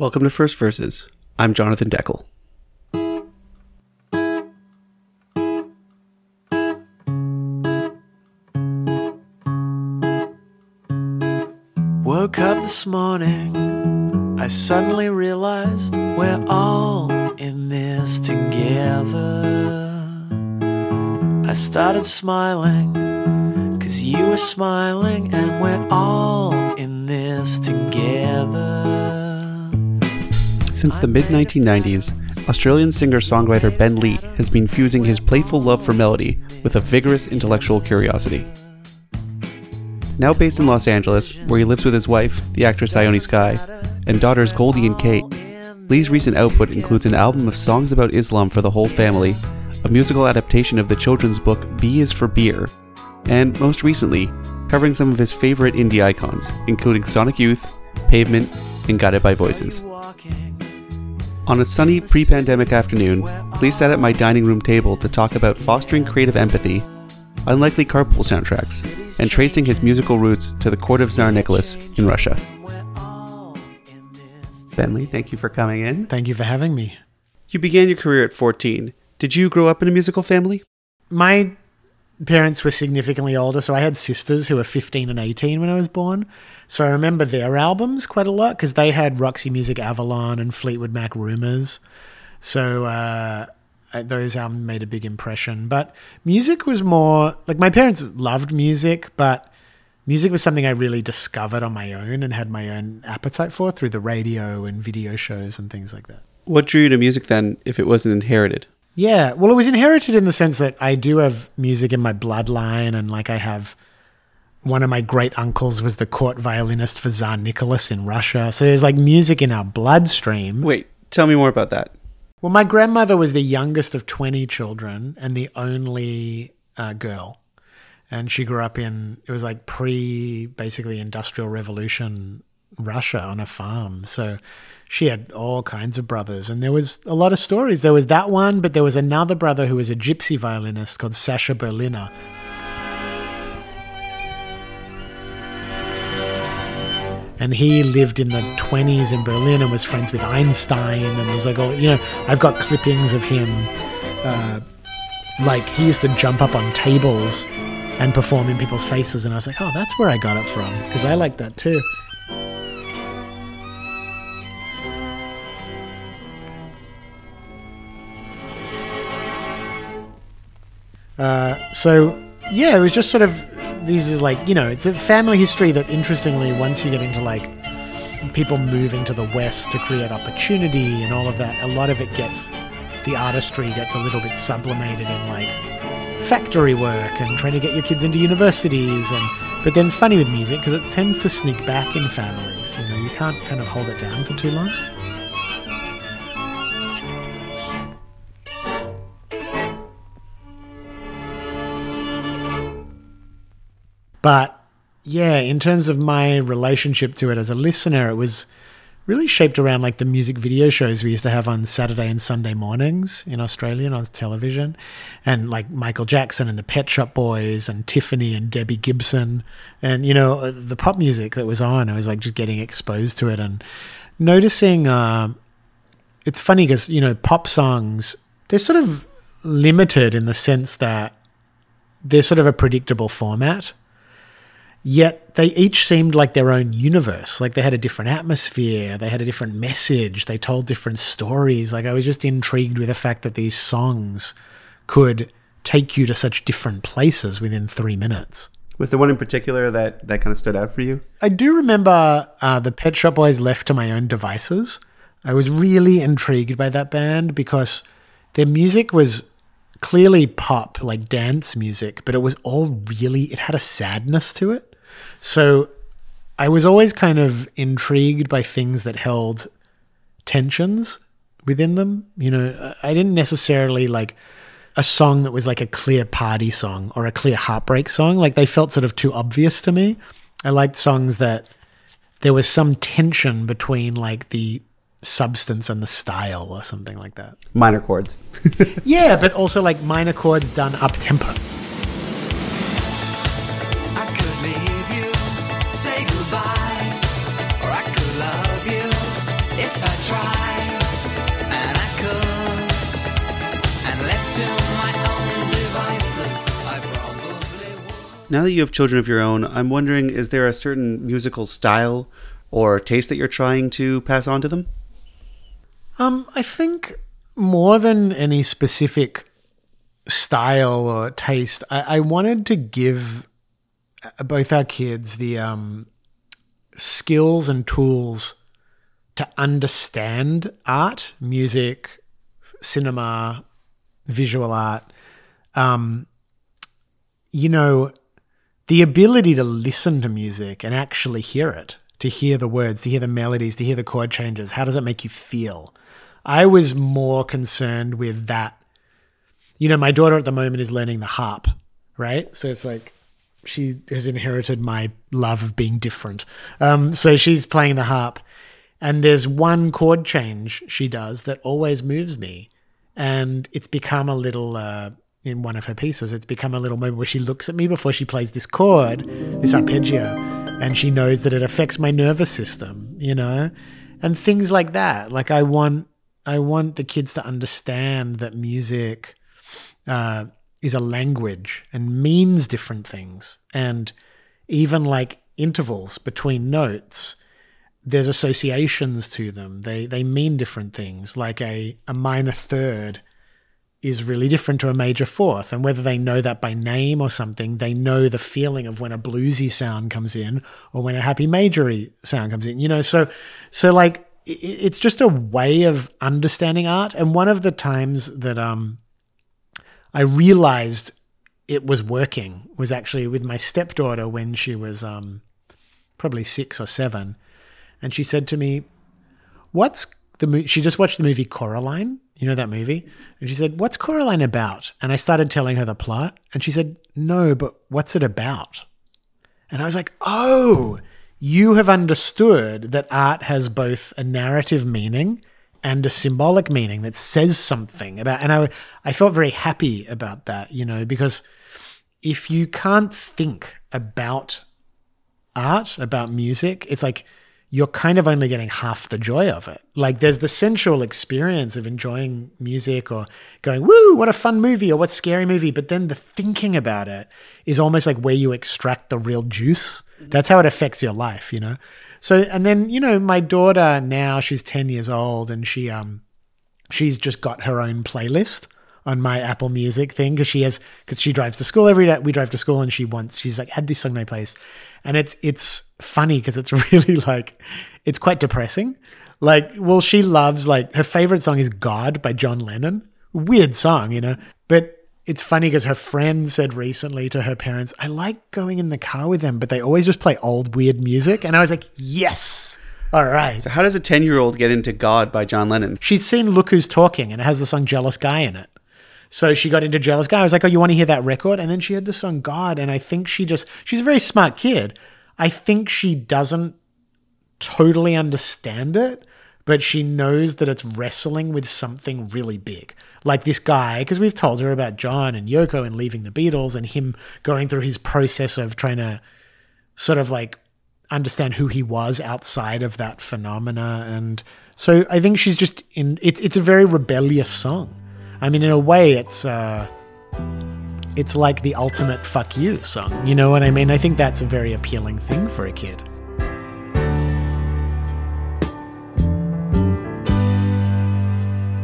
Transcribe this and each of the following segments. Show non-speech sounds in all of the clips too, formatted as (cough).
Welcome to First Verses. I'm Jonathan Deckel. Woke up this morning, I suddenly realized we're all in this together. I started smiling, cause you were smiling, and we're all in this together. Since the mid 1990s, Australian singer songwriter Ben Lee has been fusing his playful love for melody with a vigorous intellectual curiosity. Now based in Los Angeles, where he lives with his wife, the actress Ione Skye, and daughters Goldie and Kate, Lee's recent output includes an album of songs about Islam for the whole family, a musical adaptation of the children's book B is for Beer, and most recently, covering some of his favorite indie icons, including Sonic Youth, Pavement, and Guided by Voices. On a sunny pre pandemic afternoon, Lee sat at my dining room table to talk about fostering creative empathy, unlikely carpool soundtracks, and tracing his musical roots to the court of Tsar Nicholas in Russia. Ben Lee, thank you for coming in. Thank you for having me. You began your career at 14. Did you grow up in a musical family? My parents were significantly older, so I had sisters who were 15 and 18 when I was born. So I remember their albums quite a lot because they had Roxy Music Avalon and Fleetwood Mac Rumors. So uh, those albums made a big impression. But music was more like my parents loved music, but music was something I really discovered on my own and had my own appetite for through the radio and video shows and things like that. What drew you to music then, if it wasn't inherited? Yeah, well, it was inherited in the sense that I do have music in my bloodline, and like I have one of my great uncles was the court violinist for Tsar Nicholas in Russia. So there's like music in our bloodstream. Wait, tell me more about that. Well, my grandmother was the youngest of 20 children and the only uh, girl. And she grew up in, it was like pre basically industrial revolution Russia on a farm. So she had all kinds of brothers. And there was a lot of stories. There was that one, but there was another brother who was a gypsy violinist called Sasha Berliner. and he lived in the 20s in Berlin and was friends with Einstein and was like all you know I've got clippings of him uh, like he used to jump up on tables and perform in people's faces and I was like oh that's where I got it from because I like that too uh, so yeah it was just sort of these is like you know it's a family history that interestingly once you get into like people moving to the west to create opportunity and all of that a lot of it gets the artistry gets a little bit sublimated in like factory work and trying to get your kids into universities and but then it's funny with music because it tends to sneak back in families you know you can't kind of hold it down for too long But yeah, in terms of my relationship to it as a listener, it was really shaped around like the music video shows we used to have on Saturday and Sunday mornings in Australia on television. And like Michael Jackson and the Pet Shop Boys and Tiffany and Debbie Gibson. And, you know, the pop music that was on, I was like just getting exposed to it and noticing. Uh, it's funny because, you know, pop songs, they're sort of limited in the sense that they're sort of a predictable format yet they each seemed like their own universe. Like they had a different atmosphere, they had a different message, they told different stories. Like I was just intrigued with the fact that these songs could take you to such different places within three minutes. Was there one in particular that, that kind of stood out for you? I do remember uh, the Pet Shop Boys left to my own devices. I was really intrigued by that band because their music was clearly pop, like dance music, but it was all really, it had a sadness to it. So I was always kind of intrigued by things that held tensions within them. You know, I didn't necessarily like a song that was like a clear party song or a clear heartbreak song. Like they felt sort of too obvious to me. I liked songs that there was some tension between like the substance and the style or something like that. Minor chords. (laughs) yeah, but also like minor chords done up tempo. Now that you have children of your own, I'm wondering is there a certain musical style or taste that you're trying to pass on to them? Um, I think more than any specific style or taste, I, I wanted to give uh, both our kids the um, skills and tools to understand art, music, cinema, visual art. Um, you know, the ability to listen to music and actually hear it, to hear the words, to hear the melodies, to hear the chord changes. How does it make you feel? I was more concerned with that. You know, my daughter at the moment is learning the harp, right? So it's like she has inherited my love of being different. Um, so she's playing the harp, and there's one chord change she does that always moves me, and it's become a little. Uh, in one of her pieces, it's become a little moment where she looks at me before she plays this chord, this arpeggio, and she knows that it affects my nervous system, you know, and things like that. Like I want, I want the kids to understand that music uh, is a language and means different things. And even like intervals between notes, there's associations to them. They they mean different things. Like a, a minor third is really different to a major fourth. And whether they know that by name or something, they know the feeling of when a bluesy sound comes in or when a happy majory sound comes in. You know, so so like it's just a way of understanding art. And one of the times that um I realized it was working was actually with my stepdaughter when she was um, probably six or seven. And she said to me, What's the movie? She just watched the movie Coraline. You know that movie? And she said, What's Coraline about? And I started telling her the plot. And she said, No, but what's it about? And I was like, Oh, you have understood that art has both a narrative meaning and a symbolic meaning that says something about and I I felt very happy about that, you know, because if you can't think about art, about music, it's like you're kind of only getting half the joy of it. Like there's the sensual experience of enjoying music or going, woo, what a fun movie or what scary movie. But then the thinking about it is almost like where you extract the real juice. That's how it affects your life, you know? So, and then, you know, my daughter now, she's 10 years old and she, um, she's just got her own playlist on my Apple Music thing because she has because she drives to school every day. We drive to school and she wants she's like had this song my playlist, and it's it's funny because it's (laughs) really like it's quite depressing. Like, well, she loves like her favorite song is "God" by John Lennon. Weird song, you know, but it's funny because her friend said recently to her parents, "I like going in the car with them, but they always just play old weird music," and I was like, "Yes." All right. So how does a 10 year old get into God by John Lennon? She's seen Look Who's Talking and it has the song Jealous Guy in it. So she got into Jealous Guy. I was like, Oh, you want to hear that record? And then she heard the song God. And I think she just, she's a very smart kid. I think she doesn't totally understand it, but she knows that it's wrestling with something really big. Like this guy, because we've told her about John and Yoko and leaving the Beatles and him going through his process of trying to sort of like understand who he was outside of that phenomena and so I think she's just in it's it's a very rebellious song. I mean in a way it's uh it's like the ultimate fuck you song. You know what I mean? I think that's a very appealing thing for a kid.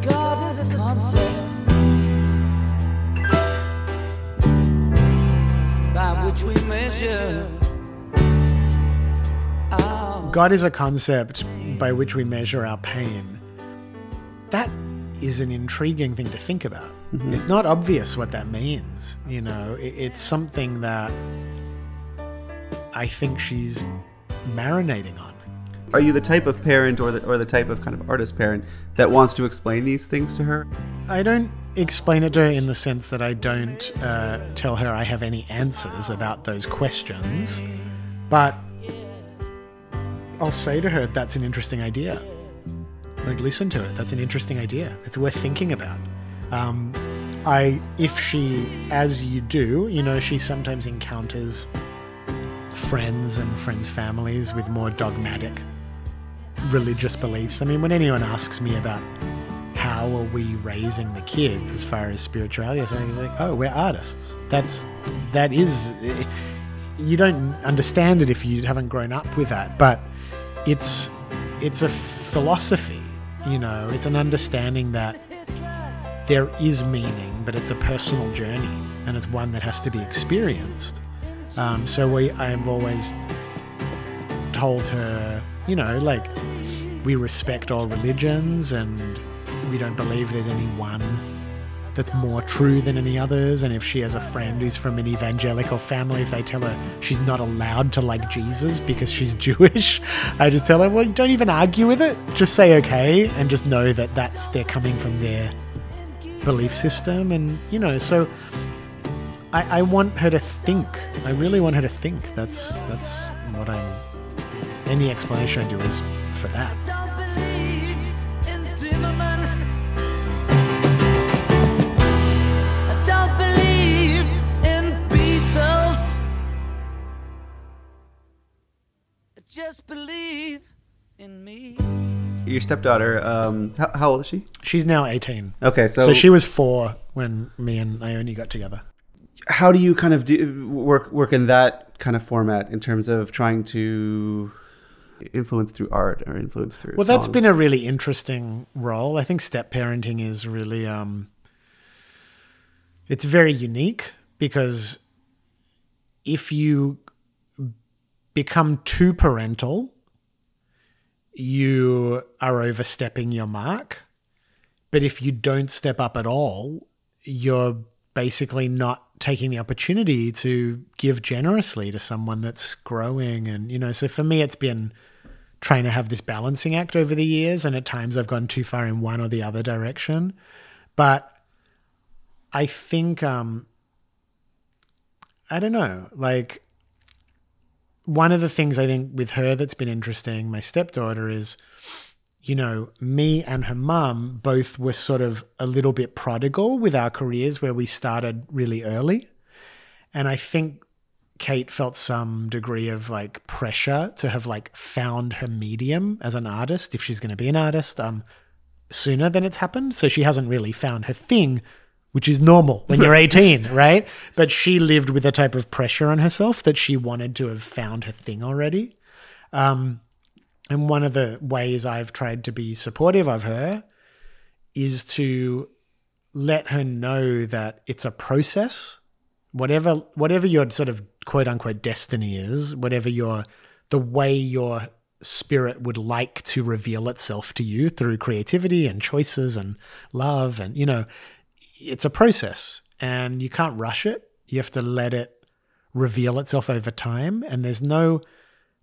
God is a concept by which we measure our God is a concept by which we measure our pain. That is an intriguing thing to think about. It's not obvious what that means. You know, it, it's something that I think she's marinating on. Are you the type of parent or the, or the type of kind of artist parent that wants to explain these things to her? I don't explain it to her in the sense that I don't uh, tell her I have any answers about those questions, but I'll say to her, that's an interesting idea. Like, listen to it. That's an interesting idea. It's worth thinking about. Um, I, if she, as you do, you know, she sometimes encounters friends and friends' families with more dogmatic religious beliefs. I mean, when anyone asks me about how are we raising the kids as far as spirituality something, it's like, oh, we're artists. That's that is. You don't understand it if you haven't grown up with that, but it's it's a philosophy. You know, it's an understanding that there is meaning, but it's a personal journey, and it's one that has to be experienced. Um, so we, I've always told her, you know, like we respect all religions, and we don't believe there's any one that's more true than any others. And if she has a friend who's from an evangelical family, if they tell her she's not allowed to like Jesus because she's (laughs) Jewish, I just tell her, well, you don't even argue with it. Just say okay, and just know that that's they're coming from their belief system, and you know, so. I, I want her to think. I really want her to think. That's that's what I'm. Any explanation I do is for that. Just believe in me. Your stepdaughter, um, how, how old is she? She's now 18. Okay, so, So she was four when me and Ione got together. how do you kind of do, work work in that kind of format in terms of trying to influence through art or influence through? Well, that's song? been a really interesting role. I think step parenting is really um it's very unique because if you become too parental, you are overstepping your mark. But if you don't step up at all, you're basically not taking the opportunity to give generously to someone that's growing. And you know so for me it's been trying to have this balancing act over the years. And at times I've gone too far in one or the other direction. But I think um I don't know like one of the things I think with her that's been interesting my stepdaughter is you know me and her mum both were sort of a little bit prodigal with our careers where we started really early. And I think Kate felt some degree of like pressure to have like found her medium as an artist if she's going to be an artist um sooner than it's happened. So she hasn't really found her thing which is normal when you're (laughs) 18 right? But she lived with a type of pressure on herself that she wanted to have found her thing already. Um and one of the ways I've tried to be supportive of her is to let her know that it's a process. Whatever whatever your sort of quote unquote destiny is, whatever your the way your spirit would like to reveal itself to you through creativity and choices and love and you know, it's a process and you can't rush it. You have to let it reveal itself over time and there's no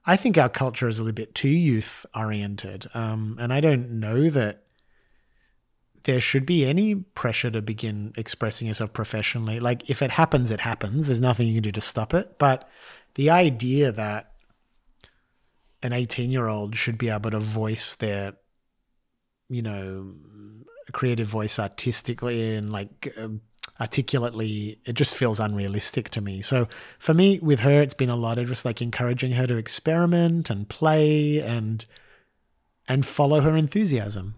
I think our culture is a little bit too youth oriented. Um, and I don't know that there should be any pressure to begin expressing yourself professionally. Like if it happens, it happens. There's nothing you can do to stop it. But the idea that an 18 year old should be able to voice their, you know, creative voice artistically and like um, articulately, it just feels unrealistic to me. So for me, with her, it's been a lot of just like encouraging her to experiment and play and and follow her enthusiasm.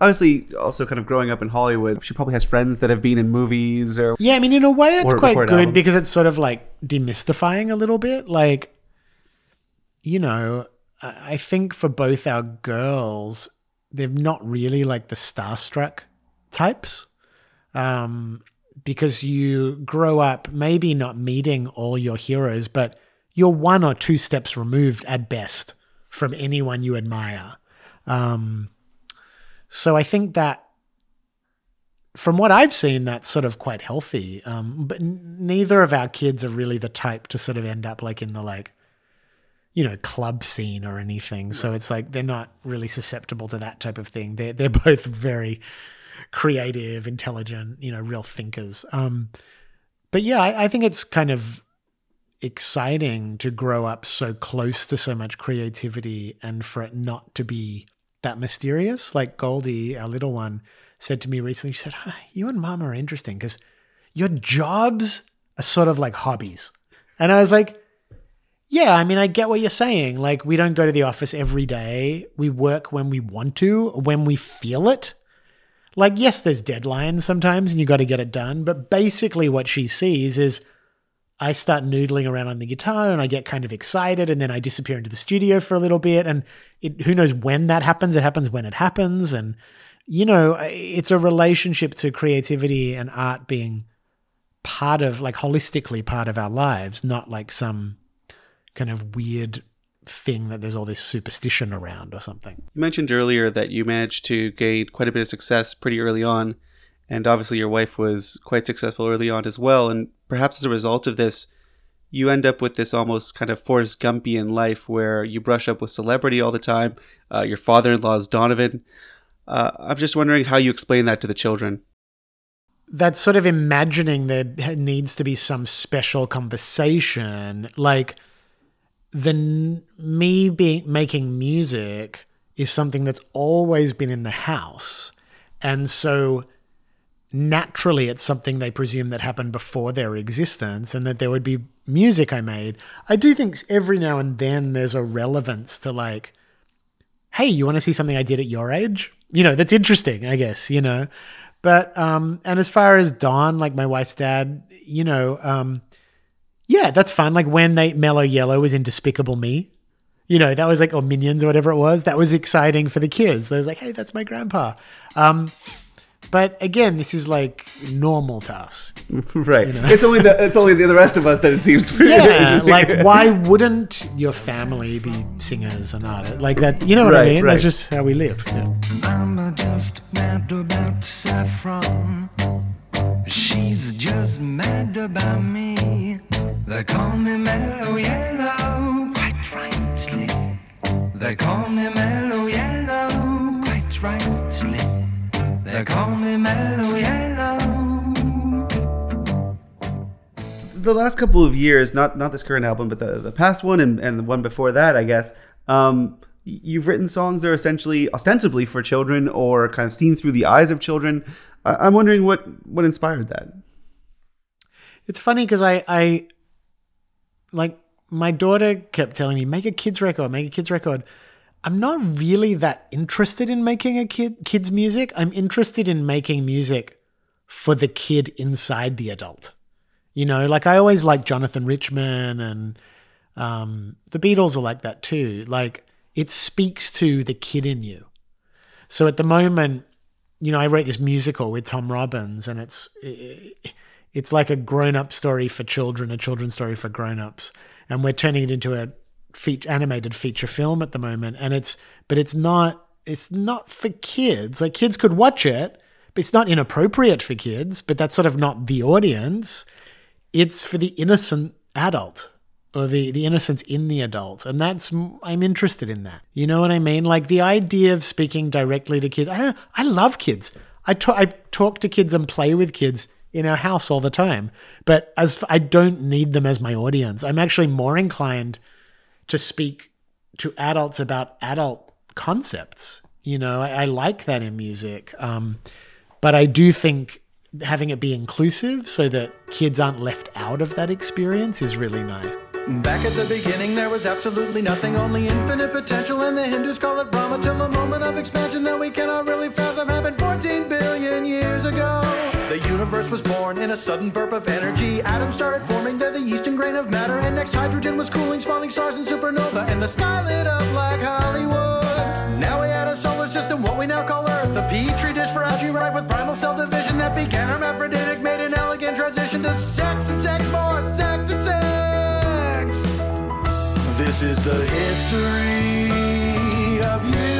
obviously also kind of growing up in Hollywood. She probably has friends that have been in movies or Yeah, I mean, in a way, it's quite good albums. because it's sort of like demystifying a little bit. Like, you know, I think for both our girls, they're not really like the starstruck types. Um, because you grow up maybe not meeting all your heroes, but you're one or two steps removed at best from anyone you admire. Um, so I think that from what I've seen, that's sort of quite healthy. Um, but n- neither of our kids are really the type to sort of end up like in the like, you know, club scene or anything. So it's like they're not really susceptible to that type of thing. They're they're (laughs) both very creative, intelligent, you know, real thinkers. Um, but yeah, I, I think it's kind of exciting to grow up so close to so much creativity and for it not to be that mysterious. Like Goldie, our little one, said to me recently, she said, "Huh, You and mom are interesting because your jobs are sort of like hobbies. And I was like, Yeah, I mean, I get what you're saying. Like, we don't go to the office every day. We work when we want to, when we feel it. Like, yes, there's deadlines sometimes and you got to get it done. But basically, what she sees is I start noodling around on the guitar and I get kind of excited and then I disappear into the studio for a little bit. And it, who knows when that happens? It happens when it happens. And, you know, it's a relationship to creativity and art being part of, like, holistically part of our lives, not like some kind of weird thing that there's all this superstition around or something. You mentioned earlier that you managed to gain quite a bit of success pretty early on, and obviously your wife was quite successful early on as well. And perhaps as a result of this, you end up with this almost kind of Forrest Gumpian life where you brush up with celebrity all the time. Uh, your father-in-law is Donovan. Uh, I'm just wondering how you explain that to the children. that sort of imagining there needs to be some special conversation, like the me being making music is something that's always been in the house. And so naturally it's something they presume that happened before their existence and that there would be music i made. I do think every now and then there's a relevance to like hey you want to see something i did at your age? You know that's interesting i guess you know? But um and as far as don like my wife's dad you know um yeah, that's fun. Like when they Mellow Yellow was in Despicable Me, you know, that was like or Minions or whatever it was. That was exciting for the kids. They was like, hey, that's my grandpa. Um, but again, this is like normal to us. (laughs) right. It's only the it's only the, the rest of us that it seems. (laughs) Yeah, like why wouldn't your family be singers and artists like that? You know what I mean? right. That's just how we live. Yeah. I'm just mad about saffron. She's just mad about me. They call me mellow yellow, quite rightly. They call me mellow yellow, quite rightly. They call me mellow yellow. the last couple of years, not not this current album, but the the past one and, and the one before that, I guess. Um, you've written songs that are essentially ostensibly for children or kind of seen through the eyes of children. I, I'm wondering what what inspired that. It's funny because I, I, like, my daughter kept telling me, make a kids record, make a kids record. I'm not really that interested in making a kid kids music. I'm interested in making music for the kid inside the adult. You know, like I always like Jonathan Richman and um, the Beatles are like that too. Like it speaks to the kid in you. So at the moment, you know, I wrote this musical with Tom Robbins, and it's it's like a grown-up story for children, a children's story for grown-ups, and we're turning it into a feature, animated feature film at the moment. And it's but it's not it's not for kids. Like kids could watch it, but it's not inappropriate for kids. But that's sort of not the audience. It's for the innocent adult or the the innocence in the adult and that's i'm interested in that you know what i mean like the idea of speaking directly to kids i don't i love kids i talk i talk to kids and play with kids in our house all the time. But as i don't need them as my audience. I'm actually more inclined to speak to adults about adult concepts. You know i, I like that in music. Um, but i do think having it be inclusive so that kids aren't left out of that experience is really nice. Back at the beginning, there was absolutely nothing, only infinite potential, and the Hindus call it Brahma till a moment of expansion that we cannot really fathom happened 14 billion years ago. The universe was born in a sudden burp of energy. Atoms started forming, they're the yeast and grain of matter, and next hydrogen was cooling, spawning stars and supernova, and the sky lit up like Hollywood. Now we had a solar system, what we now call Earth, a petri dish for algae rife with primal cell division that began hermaphroditic, made an elegant transition to sex and sex more, sex and sex. This is the history of you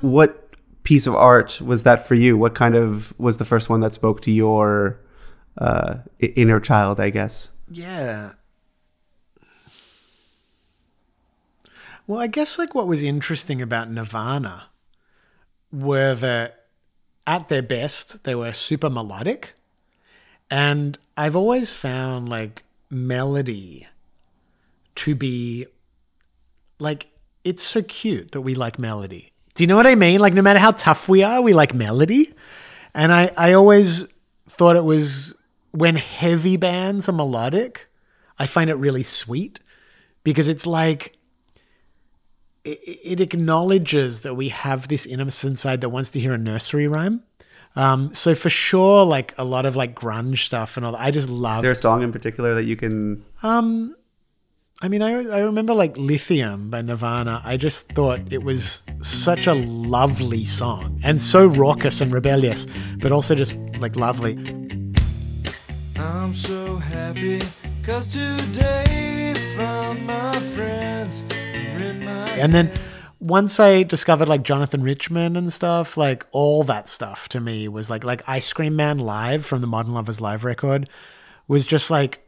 What piece of art was that for you? What kind of was the first one that spoke to your uh, inner child? I guess. Yeah. Well, I guess like what was interesting about Nirvana were that at their best, they were super melodic. And I've always found like melody to be like it's so cute that we like melody. Do you know what I mean? Like no matter how tough we are, we like melody. And I I always thought it was when heavy bands are melodic, I find it really sweet because it's like it, it acknowledges that we have this innocent side that wants to hear a nursery rhyme. Um, so for sure, like a lot of like grunge stuff and all that, I just love. Is there a song in particular that you can? I mean, I, I remember like Lithium by Nirvana. I just thought it was such a lovely song and so raucous and rebellious, but also just like lovely. I'm so happy cause today found my friends my And then once I discovered like Jonathan Richman and stuff, like all that stuff to me was like like Ice Cream Man live from the Modern Lovers live record was just like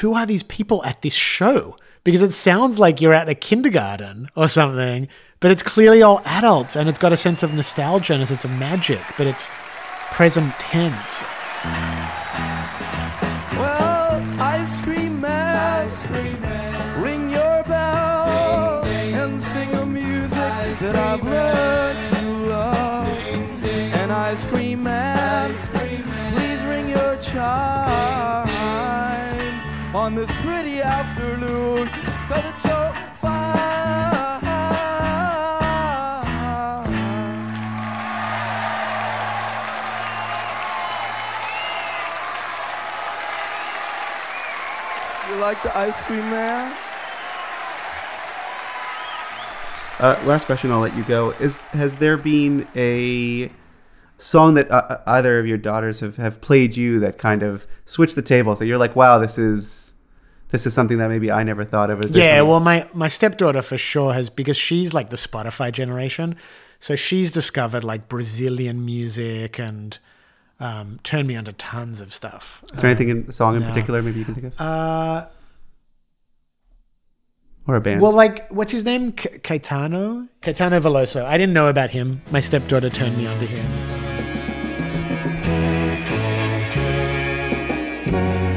who are these people at this show? Because it sounds like you're at a kindergarten or something, but it's clearly all adults and it's got a sense of nostalgia and it's a sense of magic, but it's present tense. Well, like the ice cream man? Uh, last question, I'll let you go. Is has there been a song that uh, either of your daughters have, have played you that kind of switched the table? So you're like, wow, this is this is something that maybe I never thought of. Is there Yeah, some- well, my my stepdaughter for sure has because she's like the Spotify generation, so she's discovered like Brazilian music and um, turned me onto tons of stuff. is there anything in the song in no. particular maybe you can think of, Uh, or a band? well, like what's his name? Ca- Caetano, Caetano Veloso. I didn't know about him. My stepdaughter turned me onto him.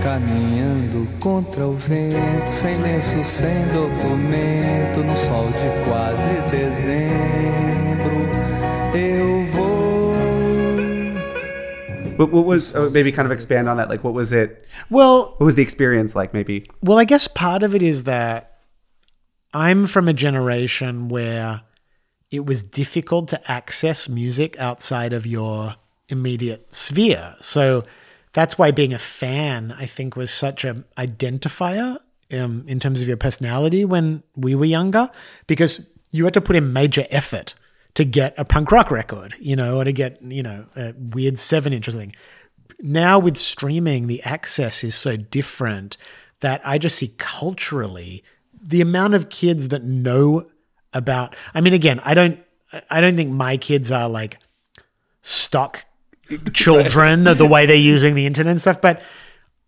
Caminhando contra o vento, sem lenço, sem documento, no sol de quase dezembro, eu vou. what, what was uh, maybe kind of expand on that? Like, what was it? Well, What was the experience like? Maybe Well, I guess part of it is that I'm from a generation where it was difficult to access music outside of your immediate sphere. So that's why being a fan, I think, was such a identifier um, in terms of your personality when we were younger, because you had to put in major effort to get a punk rock record, you know, or to get, you know, a weird seven inch or something now with streaming, the access is so different that I just see culturally the amount of kids that know about. I mean, again, I don't, I don't think my kids are like stock (laughs) children the, the way they're using the internet and stuff, but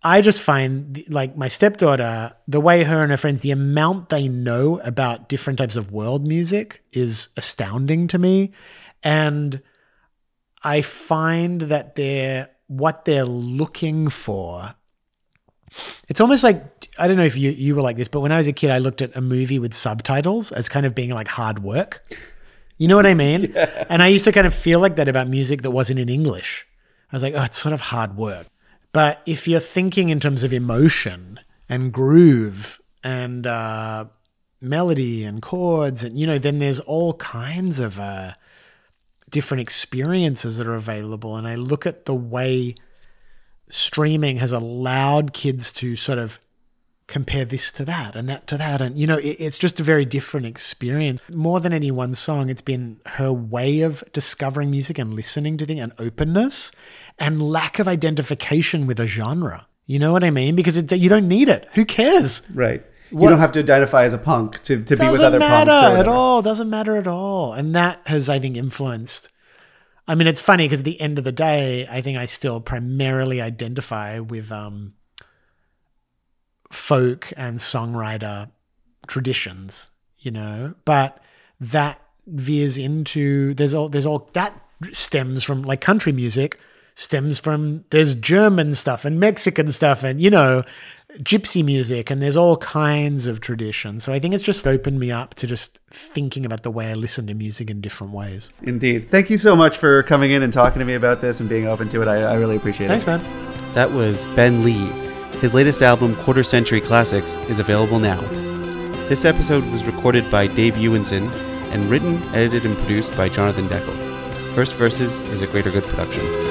I just find like my stepdaughter, the way her and her friends, the amount they know about different types of world music is astounding to me. And I find that they're what they're looking for. It's almost like I don't know if you you were like this, but when I was a kid, I looked at a movie with subtitles as kind of being like hard work. You know what I mean? (laughs) And I used to kind of feel like that about music that wasn't in English. I was like, oh, it's sort of hard work. But if you're thinking in terms of emotion and groove and uh, melody and chords, and you know, then there's all kinds of uh, different experiences that are available. And I look at the way streaming has allowed kids to sort of compare this to that and that to that. And, you know, it, it's just a very different experience. More than any one song, it's been her way of discovering music and listening to things and openness and lack of identification with a genre. You know what I mean? Because it, you don't need it. Who cares? right. You What- don't have to identify as a punk to, to be with other matter punks at all. Doesn't matter at all. And that has, I think, influenced. I mean, it's funny because at the end of the day, I think I still primarily identify with um, folk and songwriter traditions, you know. But that veers into there's all there's all that stems from like country music stems from there's German stuff and Mexican stuff and you know gypsy music and there's all kinds of traditions. So I think it's just opened me up to just thinking about the way I listen to music in different ways. Indeed. Thank you so much for coming in and talking to me about this and being open to it. I, I really appreciate Thanks, it. Thanks, man. That was Ben Lee. His latest album, Quarter Century Classics, is available now. This episode was recorded by Dave Ewenson and written, edited, and produced by Jonathan Deckel. First Verses is a Greater Good production.